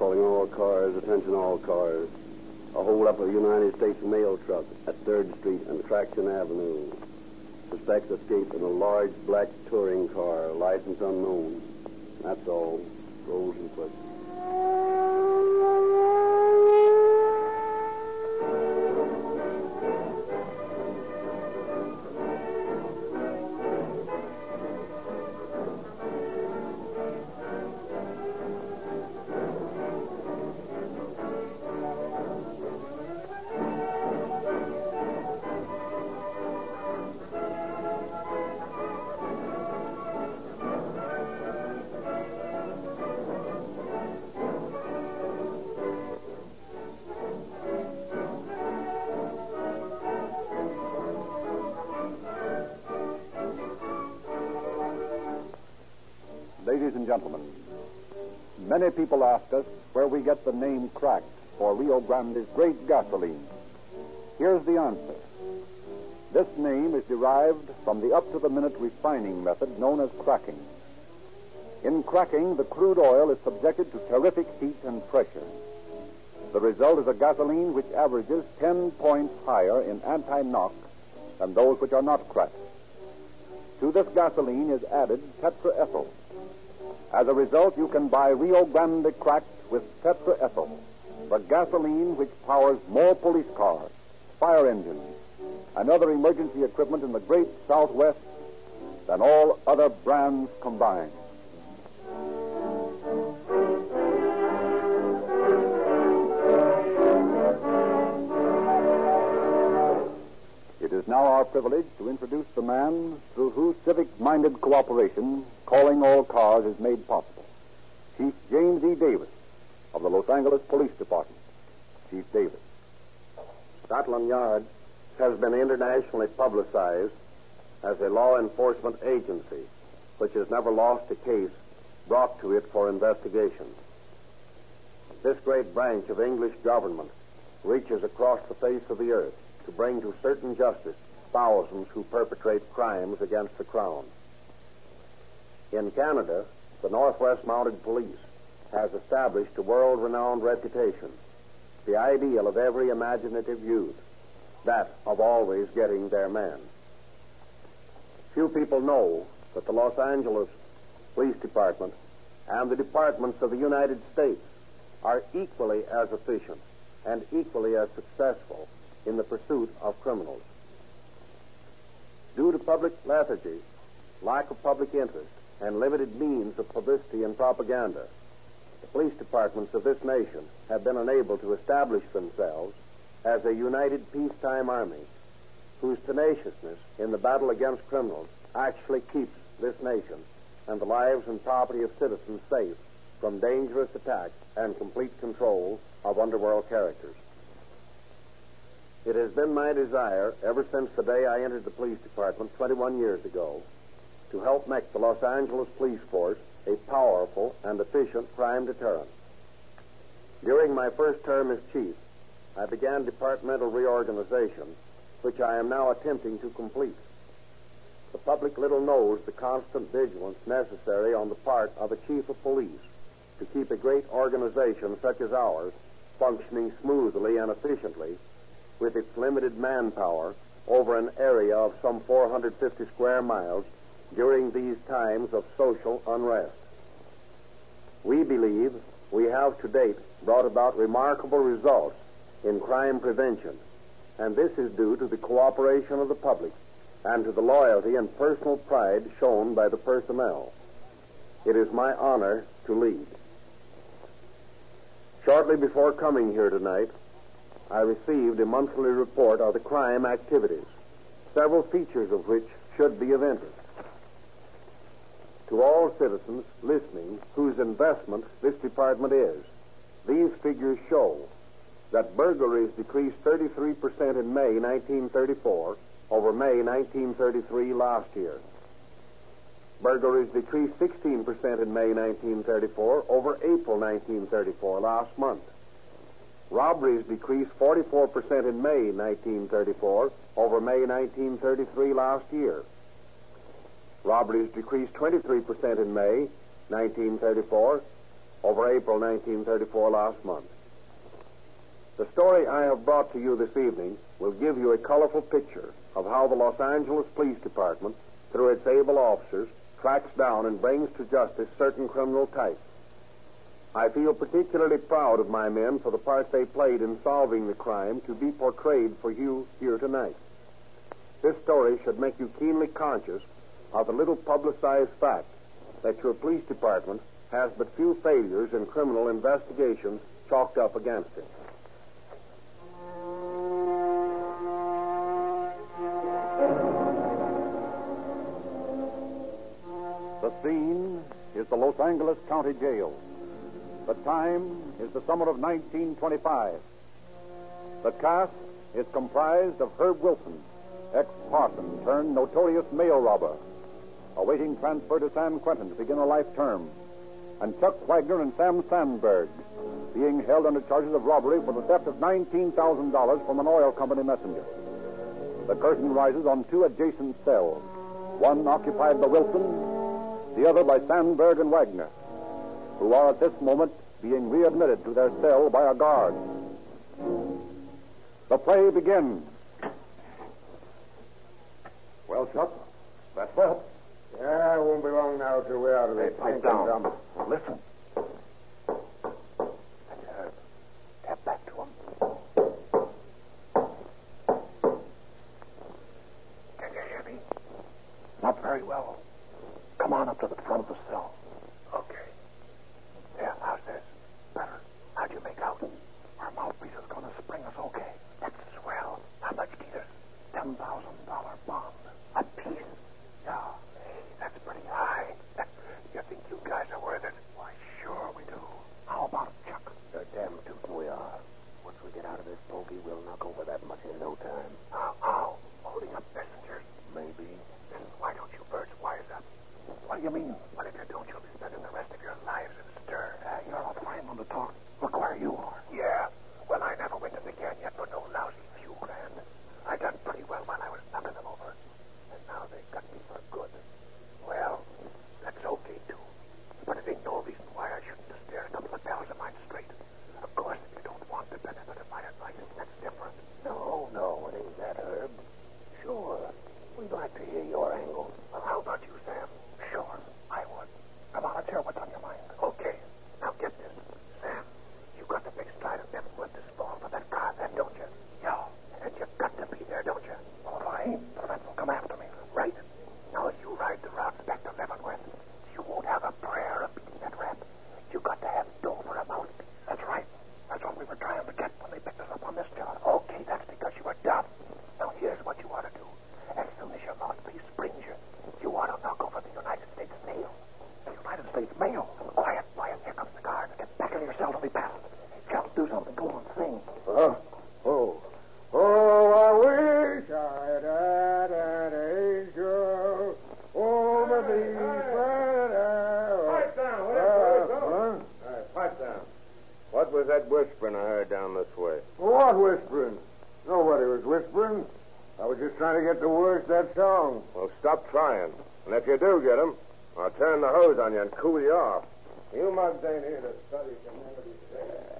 Calling all cars, attention all cars. A hold-up of a United States mail truck at 3rd Street and Traction Avenue. Suspects escaped in a large black touring car, license unknown. That's all. Ladies and gentlemen, many people ask us where we get the name cracked for Rio Grande's great gasoline. Here's the answer. This name is derived from the up to the minute refining method known as cracking. In cracking, the crude oil is subjected to terrific heat and pressure. The result is a gasoline which averages 10 points higher in anti knock than those which are not cracked. To this gasoline is added tetraethyl. As a result, you can buy Rio Grande cracked with tetraethyl, the gasoline which powers more police cars, fire engines, and other emergency equipment in the great Southwest than all other brands combined. Is now our privilege to introduce the man through whose civic minded cooperation calling all cars is made possible. Chief James E. Davis of the Los Angeles Police Department. Chief Davis. Scotland Yard has been internationally publicized as a law enforcement agency which has never lost a case brought to it for investigation. This great branch of English government reaches across the face of the earth to bring to certain justice thousands who perpetrate crimes against the Crown. In Canada, the Northwest Mounted Police has established a world renowned reputation, the ideal of every imaginative youth, that of always getting their man. Few people know that the Los Angeles Police Department and the departments of the United States are equally as efficient and equally as successful in the pursuit of criminals. Due to public lethargy, lack of public interest, and limited means of publicity and propaganda, the police departments of this nation have been unable to establish themselves as a united peacetime army whose tenaciousness in the battle against criminals actually keeps this nation and the lives and property of citizens safe from dangerous attack and complete control of underworld characters. It has been my desire ever since the day I entered the police department 21 years ago to help make the Los Angeles police force a powerful and efficient crime deterrent. During my first term as chief, I began departmental reorganization, which I am now attempting to complete. The public little knows the constant vigilance necessary on the part of a chief of police to keep a great organization such as ours functioning smoothly and efficiently with its limited manpower over an area of some 450 square miles during these times of social unrest. We believe we have to date brought about remarkable results in crime prevention, and this is due to the cooperation of the public and to the loyalty and personal pride shown by the personnel. It is my honor to lead. Shortly before coming here tonight, I received a monthly report of the crime activities, several features of which should be of interest. To all citizens listening whose investment this department is, these figures show that burglaries decreased 33% in May 1934 over May 1933 last year. Burglaries decreased 16% in May 1934 over April 1934 last month. Robberies decreased 44% in May 1934 over May 1933 last year. Robberies decreased 23% in May 1934 over April 1934 last month. The story I have brought to you this evening will give you a colorful picture of how the Los Angeles Police Department, through its able officers, tracks down and brings to justice certain criminal types. I feel particularly proud of my men for the part they played in solving the crime to be portrayed for you here tonight. This story should make you keenly conscious of the little publicized fact that your police department has but few failures in criminal investigations chalked up against it. The scene is the Los Angeles County Jail. The time is the summer of 1925. The cast is comprised of Herb Wilson, ex-parson turned notorious mail robber, awaiting transfer to San Quentin to begin a life term, and Chuck Wagner and Sam Sandberg, being held under charges of robbery for the theft of $19,000 from an oil company messenger. The curtain rises on two adjacent cells, one occupied by Wilson, the other by Sandberg and Wagner, who are at this moment being readmitted to their cell by a guard. The play begins. Well, Chuck, that's well. Yeah, it won't be long now till we're out of this. pipe down. Listen. Pipe down. Let it go. huh? All right, pipe down. What was that whispering I heard down this way? What whispering? Nobody was whispering. I was just trying to get the words that song. Well, stop trying. And if you do get 'em, I'll turn the hose on you and cool you off. You mugs ain't here to study community.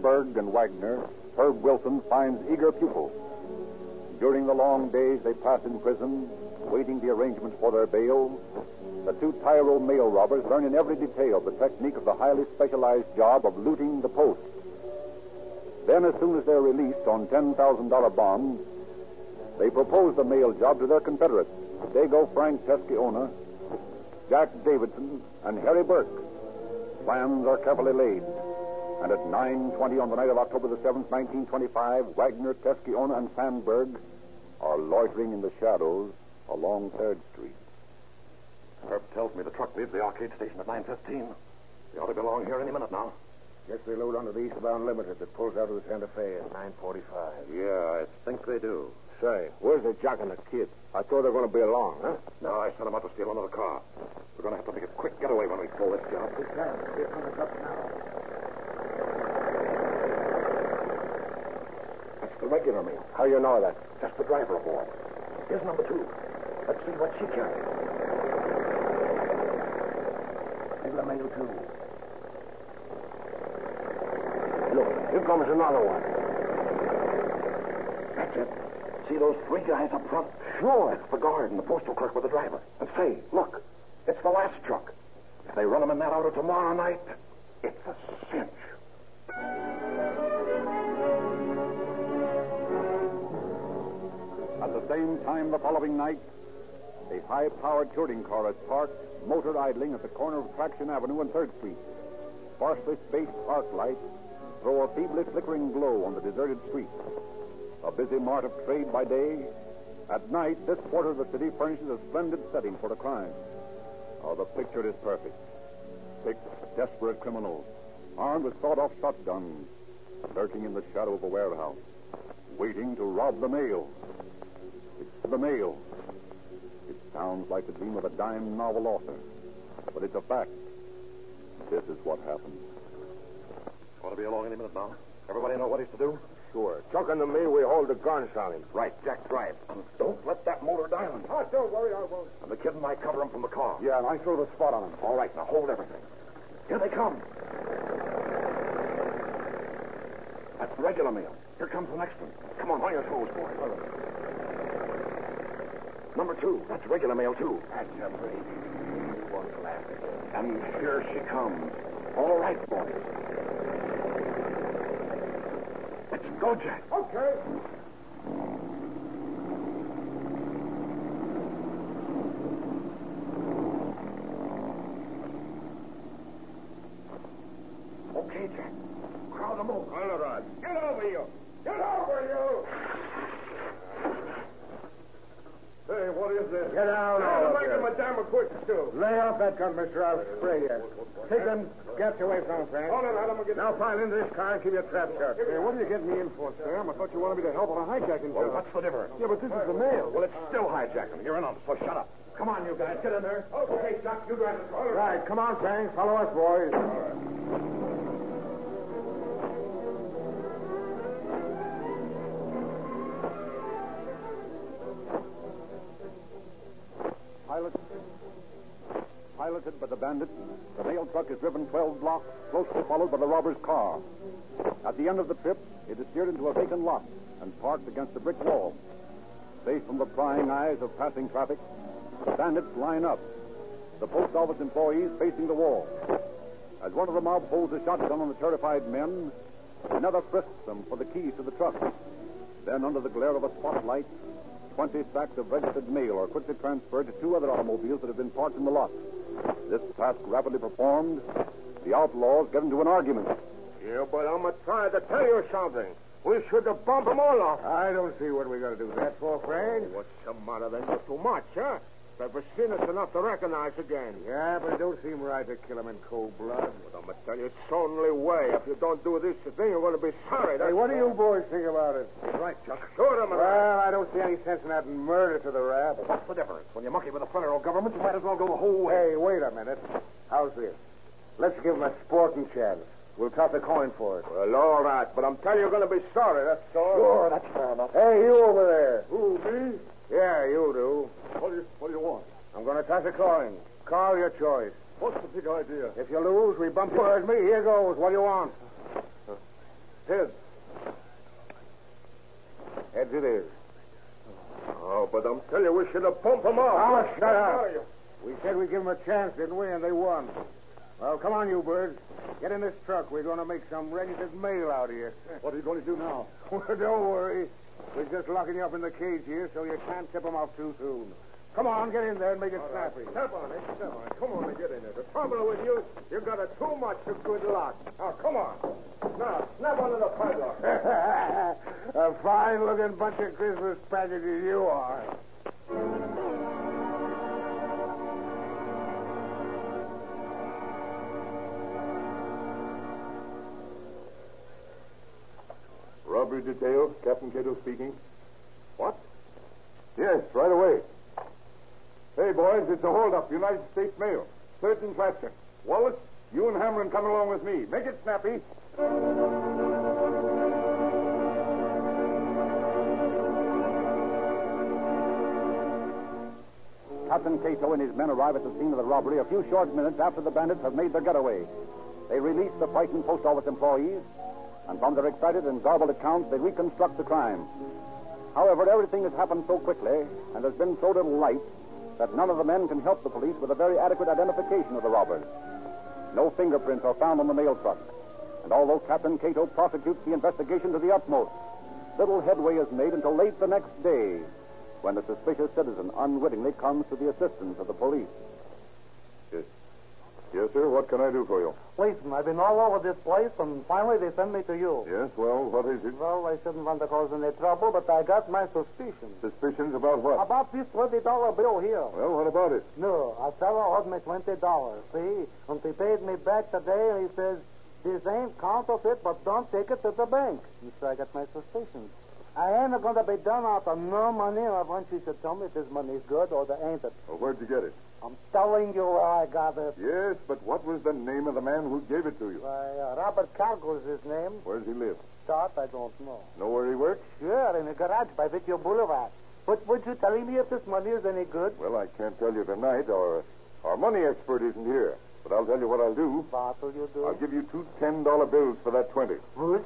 Sandberg and Wagner, Herb Wilson finds eager pupils. During the long days they pass in prison, waiting the arrangements for their bail, the two tyro mail robbers learn in every detail the technique of the highly specialized job of looting the post. Then, as soon as they're released on $10,000 bonds, they propose the mail job to their confederates, Dago Frank Tesquiona, Jack Davidson, and Harry Burke. Plans are carefully laid. And at 9.20 on the night of October the 7th, 1925, Wagner, Tesquiona, and Sandberg are loitering in the shadows along 3rd Street. Herb tells me the truck leaves the arcade station at 9.15. They ought to be along here any minute now. Guess they load onto the eastbound limited that pulls out of the Santa Fe at 9.45. Yeah, I think they do. Say, where's the jock and the kid? I thought they were going to be along, huh? No, I sent them out to steal another car. We're going to have to make a quick getaway when we pull this job. Here comes up now. The regular mail. How you know that? Just the driver aboard. Here's number two. Let's see what she carries. Regular mail, too. Look, here comes another one. That's it. See those three guys up front? Sure. That's the guard and the postal clerk with the driver. And say, look, it's the last truck. If they run them in that outer tomorrow night, it's a cinch. Same time the following night, a high-powered touring car is parked, motor idling at the corner of Traction Avenue and 3rd Street. Sparsely spaced arc lights throw a feebly flickering glow on the deserted street. A busy mart of trade by day. At night, this quarter of the city furnishes a splendid setting for a crime. Oh, the picture is perfect. Six desperate criminals, armed with sawed-off shotguns, lurking in the shadow of a warehouse, waiting to rob the mail. It's the mail. It sounds like the dream of a dime novel author, but it's a fact. This is what happened. Ought to be along any minute now. Everybody know what he's to do? Sure. Chuck and me, we hold the guns on him. Right, Jack, drive. And don't let that motor diamond. Oh, ah, don't worry, I won't. And the kid and I cover him from the car. Yeah, and I throw the spot on him. All right, now hold everything. Here they come. That's the regular mail. Here comes the next one. Come on, on your toes, boys. Number two. That's regular mail, too. That's a break. Won't. And here she comes. All right, boys. Let's go, Jack. Okay, Jack. Crowd them over. All right. Get over you. Get over you. Hey, what is this? Get down, all of you. damn quick stew. Lay off that gun, mister. I'll spray you. Take them gats away from him, Frank. Hold on, Adam. I'll get Now pile into this car and keep your trap shut. Hey, what are you getting me in for, Sam? I thought you wanted me to help on a hijacking Well, job. what's the difference? Yeah, but this is the mail. Well, it's still hijacking. You're in on it, so shut up. Come on, you guys. Get in there. Okay, Chuck, you drive the car. Right, come on, Frank. Follow us, boys. Piloted, piloted by the bandits, the mail truck is driven 12 blocks, closely followed by the robber's car. At the end of the trip, it is steered into a vacant lot and parked against a brick wall. Safe from the prying eyes of passing traffic, the bandits line up, the post office employees facing the wall. As one of the mob holds a shotgun on the terrified men, another frisks them for the keys to the truck. Then, under the glare of a spotlight, 20 sacks of registered mail are quickly transferred to two other automobiles that have been parked in the lot. This task rapidly performed, the outlaws get into an argument. Yeah, but I'm a trying to tell you something. We should have bumped them all off. I don't see what we got to do that for, Frank. What's the matter then? You're too much, huh? They've seen us enough to recognize again. Yeah, but it don't seem right to kill him in cold blood. But I'm going to tell you, it's the only way. If you don't do this thing, you're going to be sorry. Hey, what do you boys think about it? He's right, Chuck. Shoot him, Well, I don't see any sense in adding murder to the rap. What's the difference? When you monkey with the federal government, you might as well go the whole way. Hey, wait a minute. How's this? Let's give him a sporting chance. We'll toss a coin for it. Well, all right, but I'm telling you, you're going to be sorry. That's all. Sure, that's fair enough. Hey, you over there. Who, me? Yeah, you do. What do you, what do you want? I'm going to toss a coin. Call your choice. What's the big idea? If you lose, we bump you as me. Here goes. What do you want? heads. Heads it is. Oh, but I'm telling you, we should have pumped them off. Oh, shut up. We said we'd give them a chance, didn't we? And they won. Well, come on, you birds. Get in this truck. We're going to make some registered mail out here. What are you going to do now? Well, don't worry. We're just locking you up in the cage here so you can't tip them off too soon. Come on, get in there and make it snappy. Step on it, step on it. Come on and get in there. The trouble with you, you've got a too much of good luck. Now, come on. Now, snap onto the padlock. a fine looking bunch of Christmas packages you are. Detail, Captain Cato speaking. What? Yes, right away. Hey, boys, it's a holdup. United States Mail. Certain Clapton. Wallace, you and Hamlin come along with me. Make it snappy. Captain Cato and his men arrive at the scene of the robbery a few short minutes after the bandits have made their getaway. They release the frightened post office employees, and from their excited and garbled accounts, they reconstruct the crime. However, everything has happened so quickly, and there's been so little light, that none of the men can help the police with a very adequate identification of the robbers. No fingerprints are found on the mail truck, and although Captain Cato prosecutes the investigation to the utmost, little headway is made until late the next day, when the suspicious citizen unwittingly comes to the assistance of the police. Yes, sir. What can I do for you? Policeman, I've been all over this place, and finally they sent me to you. Yes, well, what is it? Well, I shouldn't want to cause any trouble, but I got my suspicions. Suspicions about what? About this $20 bill here. Well, what about it? No, a fellow owed me $20, see? And he paid me back today, and he says, this ain't counterfeit, but don't take it to the bank. And so I got my suspicions. I ain't going to be done out of no money. I want you to tell me if this money's good or there ain't it. Well, where'd you get it? I'm telling you where I got it. Yes, but what was the name of the man who gave it to you? Why, uh, Robert Cargo's his name. Where does he live? Start, I don't know. Know where he works? Sure, in a garage by Victor Boulevard. But would you tell me if this money is any good? Well, I can't tell you tonight. Our, our money expert isn't here. But I'll tell you what I'll do. What will you do? I'll give you two ten dollar bills for that twenty. What?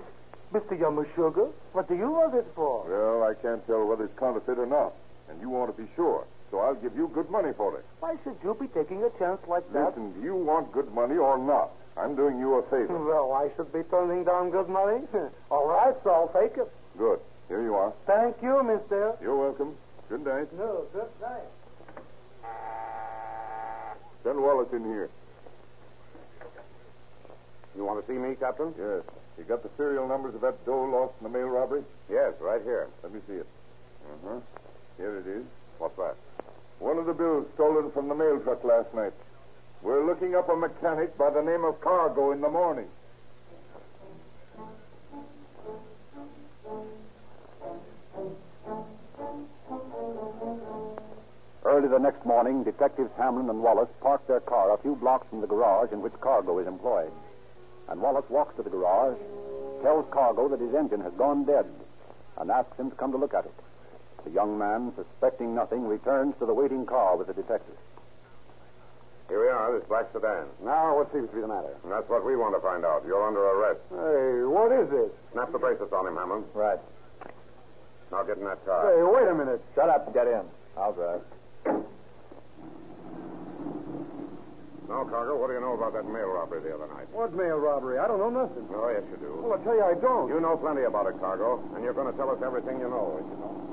Mr. Yamashuga? What do you want it for? Well, I can't tell whether it's counterfeit or not. And you want to be sure. So I'll give you good money for it. Why should you be taking a chance like that? Listen, do you want good money or not? I'm doing you a favor. Well, I should be turning down good money. All right, so I'll take it. Good. Here you are. Thank you, mister. You're welcome. Good night. No, good night. Send Wallace in here. You want to see me, Captain? Yes. You got the serial numbers of that dough lost in the mail robbery? Yes, right here. Let me see it. Uh huh. Here it is. What's that? One of the bills stolen from the mail truck last night. We're looking up a mechanic by the name of Cargo in the morning. Early the next morning, Detectives Hamlin and Wallace park their car a few blocks from the garage in which Cargo is employed. And Wallace walks to the garage, tells Cargo that his engine has gone dead, and asks him to come to look at it. The young man, suspecting nothing, returns to the waiting car with the detective. Here we are, this black sedan. Now, what seems to be the matter? And that's what we want to find out. You're under arrest. Hey, what is this? Snap the bracelets on him, Hamlin. Right. Now get in that car. Hey, wait a minute. Shut up. Get in. I'll drive. Now, Cargo, what do you know about that mail robbery the other night? What mail robbery? I don't know nothing. Oh, yes, you do. Well, I tell you, I don't. You know plenty about it, Cargo, and you're going to tell us everything you know. Well,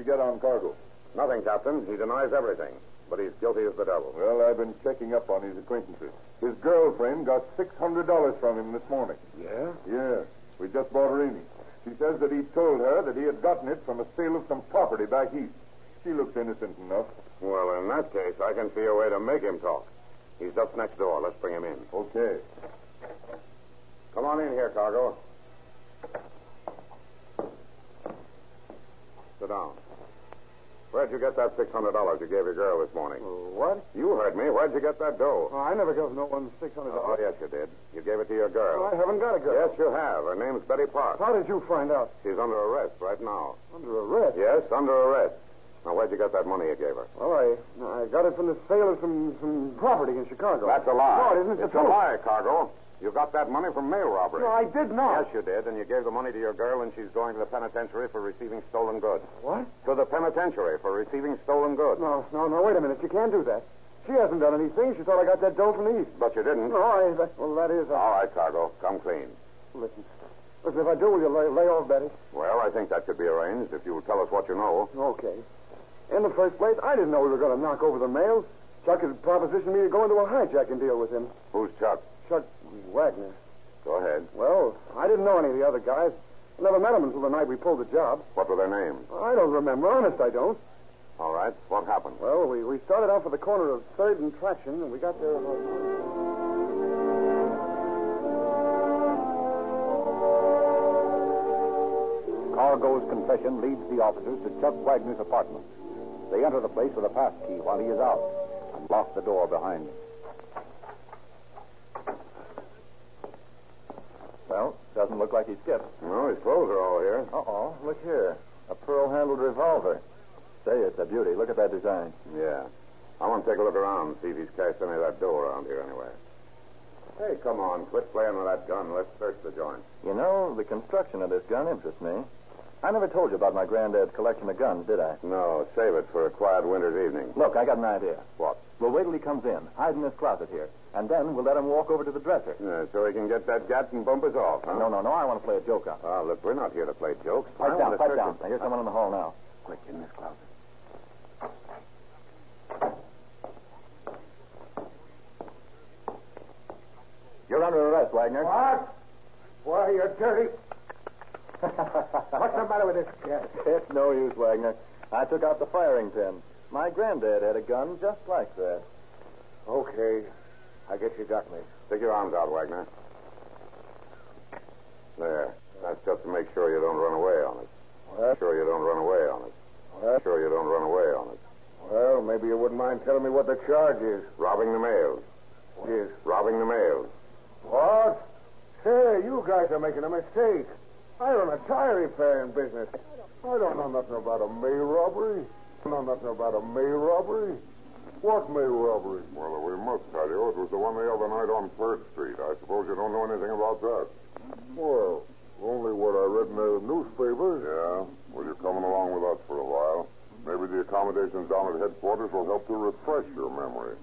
you get on Cargo? Nothing, Captain. He denies everything, but he's guilty as the devil. Well, I've been checking up on his acquaintances. His girlfriend got $600 from him this morning. Yeah? Yeah. We just bought her in. She says that he told her that he had gotten it from a sale of some property back east. She looks innocent enough. Well, in that case, I can see a way to make him talk. He's just next door. Let's bring him in. Okay. Come on in here, Cargo. Sit down. Where'd you get that $600 you gave your girl this morning? Uh, what? You heard me. Where'd you get that dough? Oh, I never gave no one six hundred dollars. Oh, yes, you did. You gave it to your girl. I haven't got a girl. Yes, you have. Her name's Betty Park. How did you find out? She's under arrest right now. Under arrest. Yes, under arrest. Now, where'd you get that money you gave her? Well, I I got it from the sale of some, some property in Chicago. That's a lie. No, it isn't. It's the a lie, Cargo. You got that money from mail robbery. No, I did not. Yes, you did, and you gave the money to your girl, and she's going to the penitentiary for receiving stolen goods. What? To the penitentiary for receiving stolen goods. No, no, no, wait a minute. You can't do that. She hasn't done anything. She thought I got that dough from the East. But you didn't. No, I, that, well, that is... Uh, All right, Cargo. Come clean. Listen. Listen, if I do, will you lay, lay off Betty? Well, I think that could be arranged if you'll tell us what you know. Okay. In the first place, I didn't know we were going to knock over the mail. Chuck had propositioned me to go into a hijacking deal with him. Who's Chuck? Chuck Wagner. Go ahead. Well, I didn't know any of the other guys. I never met them until the night we pulled the job. What were their names? I don't remember. Honest, I don't. All right. What happened? Well, we, we started off at the corner of Third and Traction, and we got there about... Cargo's confession leads the officers to Chuck Wagner's apartment. They enter the place with a pass key while he is out and lock the door behind him. Well, doesn't look like he skipped. No, his clothes are all here. Uh-oh, look here. A pearl-handled revolver. Say, it's a beauty. Look at that design. Yeah. I want to take a look around and see if he's cached any of that dough around here anyway. Hey, come on. Quit playing with that gun. Let's search the joint. You know, the construction of this gun interests me. I never told you about my granddad's collection of guns, did I? No, save it for a quiet winter's evening. Look, I got an idea. What? We'll wait till he comes in, hide in this closet here, and then we'll let him walk over to the dresser. Yeah, so he can get that gat and bump us off, huh? No, no, no. I want to play a joke on. him. Ah, look, we're not here to play jokes. I Pipe down, want pipe down. it. Now, here's someone in the hall now. Quick, in this closet. You're under arrest, Wagner. What? Why, you're dirty. What's the matter with this cat? It's no use, Wagner. I took out the firing pin. My granddad had a gun just like that. Okay. I guess you got me. Stick your arms out, Wagner. There. That's just to make sure you don't run away on us. What? Sure you don't run away on us. What? Sure you don't run away on us. Well, maybe you wouldn't mind telling me what the charge is. Robbing the mails. Yes. Robbing the mails. What? Say, you guys are making a mistake. I run a tire repairing business. I don't know nothing about a mail robbery. I don't know nothing about a mail robbery. What mail robbery? Well, we must tell you. It was the one the other night on Third Street. I suppose you don't know anything about that. Well, only what I read in the newspaper. Yeah? Well, you're coming along with us for a while. Maybe the accommodations down at headquarters will help to refresh your memory.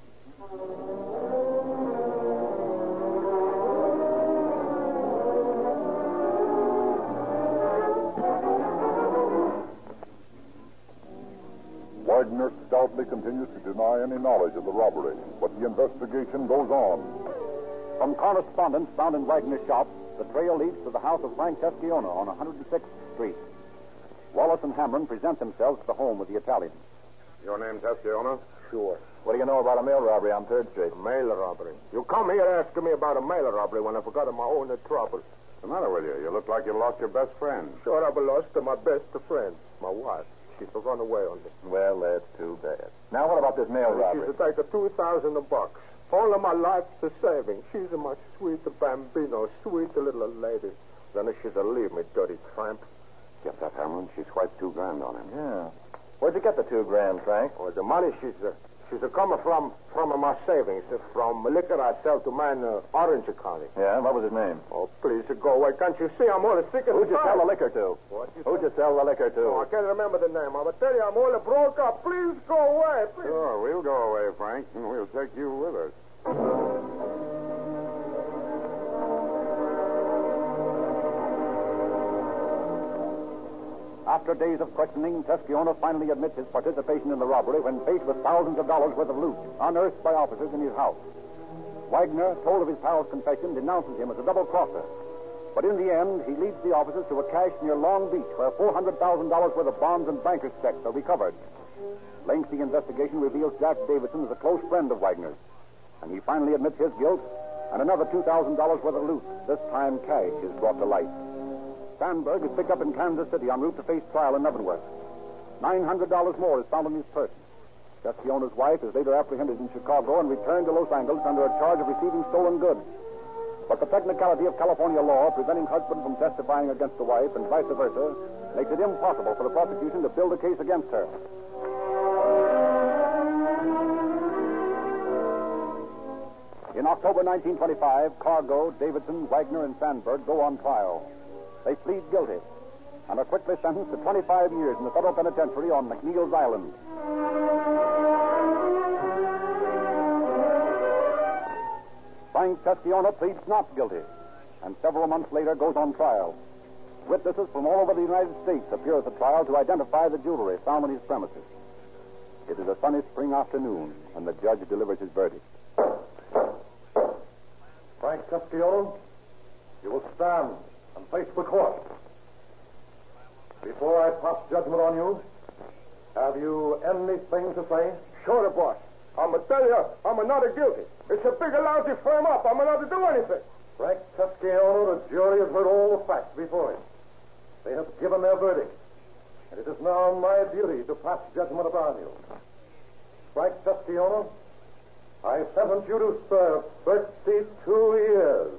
Wagner stoutly continues to deny any knowledge of the robbery, but the investigation goes on. From correspondence found in Wagner's shop, the trail leads to the house of Frank Teschiona on 106th Street. Wallace and Hamlin present themselves at the home of the Italian. Your name, Teschiona? Sure. What do you know about a mail robbery on Third Street? Mail robbery. You come here asking me about a mail robbery when I forgot my own trouble. What's the matter with you? You look like you lost your best friend. Sure, I've lost to my best friend, my wife. She's run away on me. Well, that's too bad. Now, what about this mail robbery? She's take a two thousand bucks. All of my life's a saving. She's a my sweet bambino, sweet little lady. Then she's a leave me, dirty tramp. Get that, Hamlin. She swiped two grand on him. Yeah. Where'd you get the two grand, Frank? Oh, the money she's uh, she's uh, coming from from my savings, from liquor I sell to man uh, Orange County. Yeah, what was his name? Oh, please go away. Can't you see I'm all sick and Who'd you sell the liquor to? What you Who'd you sell the liquor to? Oh, I can't remember the name. I will tell you, I'm all broke up. Please go away. Please. Sure, we'll go away, Frank, and we'll take you with us. After days of questioning, Teschiona finally admits his participation in the robbery when faced with thousands of dollars worth of loot unearthed by officers in his house. Wagner, told of his pal's confession, denounces him as a double crosser. But in the end, he leads the officers to a cache near Long Beach where $400,000 worth of bonds and banker's checks are recovered. Lengthy investigation reveals Jack Davidson is a close friend of Wagner's. And he finally admits his guilt, and another $2,000 worth of loot, this time cash, is brought to light. Sandberg is picked up in Kansas City en route to face trial in Leavenworth. $900 more is found in his purse. owner's wife is later apprehended in Chicago and returned to Los Angeles under a charge of receiving stolen goods. But the technicality of California law preventing husband from testifying against the wife and vice versa makes it impossible for the prosecution to build a case against her. In October 1925, Cargo, Davidson, Wagner, and Sandberg go on trial. They plead guilty and are quickly sentenced to 25 years in the federal penitentiary on McNeil's Island. Frank Pesciona pleads not guilty and several months later goes on trial. Witnesses from all over the United States appear at the trial to identify the jewelry found on his premises. It is a sunny spring afternoon when the judge delivers his verdict. Frank Castiglione, you will stand and face the court. Before I pass judgment on you, have you anything to say? Sure, boss. I'm going to tell you, I'm not guilty. It's a big lousy firm up. I'm not to do anything. Frank Castiglione, the jury has heard all the facts before it. They have given their verdict. And it is now my duty to pass judgment upon you. Frank Castiglione, I sentence you to serve 32 years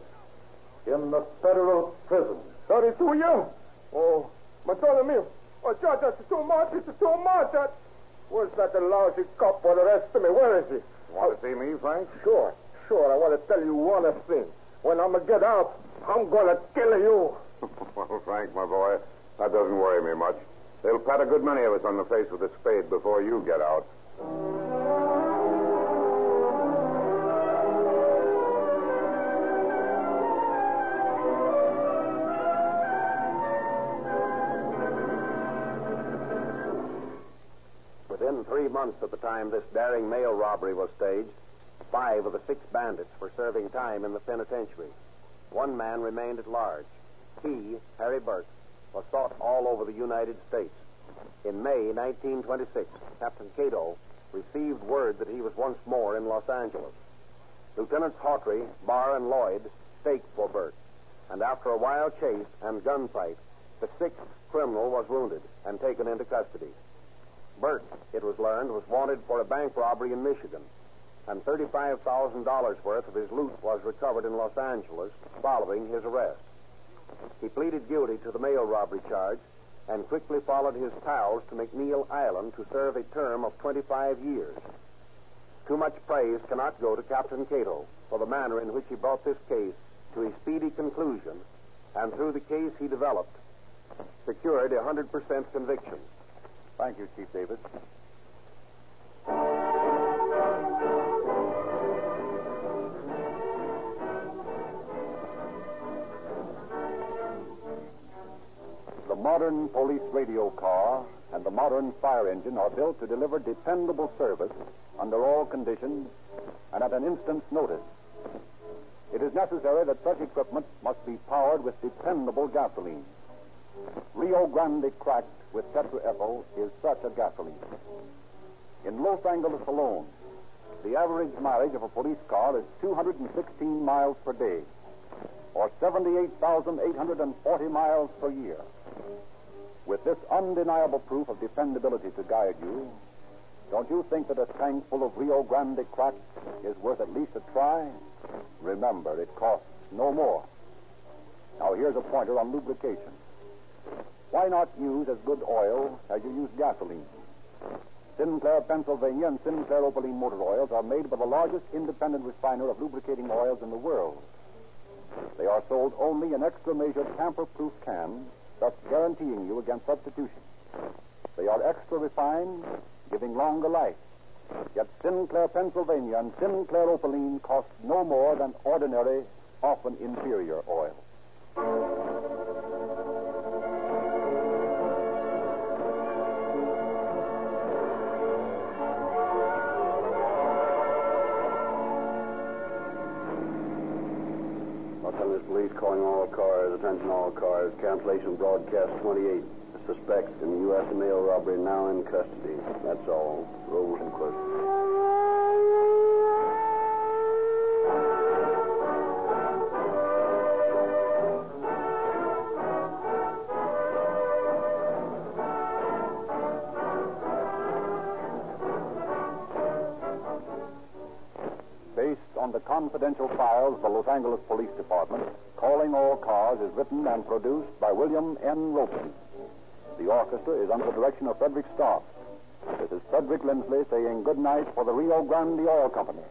in the federal prison. 32 years? Oh, Bartholomew. Oh, Judge, that's too much. It's too much. That... Where's that lousy cop for the rest of me? Where is he? Want to see me, Frank? Sure, sure. I want to tell you one thing. When I'm going to get out, I'm going to kill you. well, Frank, my boy, that doesn't worry me much. They'll pat a good many of us on the face with a spade before you get out. Months of the time this daring mail robbery was staged, five of the six bandits were serving time in the penitentiary. One man remained at large. He, Harry Burke, was sought all over the United States. In May 1926, Captain Cato received word that he was once more in Los Angeles. Lieutenants Hawtrey, Barr, and Lloyd staked for Burke, and after a wild chase and gunfight, the sixth criminal was wounded and taken into custody. Burke, it was learned, was wanted for a bank robbery in Michigan, and $35,000 worth of his loot was recovered in Los Angeles following his arrest. He pleaded guilty to the mail robbery charge and quickly followed his pals to McNeil Island to serve a term of 25 years. Too much praise cannot go to Captain Cato for the manner in which he brought this case to a speedy conclusion and through the case he developed, secured a 100% conviction. Thank you, Chief Davis. The modern police radio car and the modern fire engine are built to deliver dependable service under all conditions and at an instant's notice. It is necessary that such equipment must be powered with dependable gasoline. Rio Grande cracked with tetraethyl is such a gasoline. In Los Angeles alone, the average mileage of a police car is 216 miles per day, or 78,840 miles per year. With this undeniable proof of dependability to guide you, don't you think that a tank full of Rio Grande crack is worth at least a try? Remember, it costs no more. Now, here's a pointer on lubrication. Why not use as good oil as you use gasoline? Sinclair, Pennsylvania, and Sinclair Opaline motor oils are made by the largest independent refiner of lubricating oils in the world. They are sold only in extra measured tamper proof cans, thus guaranteeing you against substitution. They are extra refined, giving longer life. Yet Sinclair, Pennsylvania, and Sinclair Opaline cost no more than ordinary, often inferior oil. Calling all cars, attention all cars, cancellation broadcast 28. Suspect in U.S. mail robbery now in custody. That's all. Roll and close. Based on the confidential files the Los Angeles Police Department, Calling All Cars is written and produced by William N. Robson. The orchestra is under the direction of Frederick Starr. This is Frederick Lindsley saying good night for the Rio Grande Oil Company.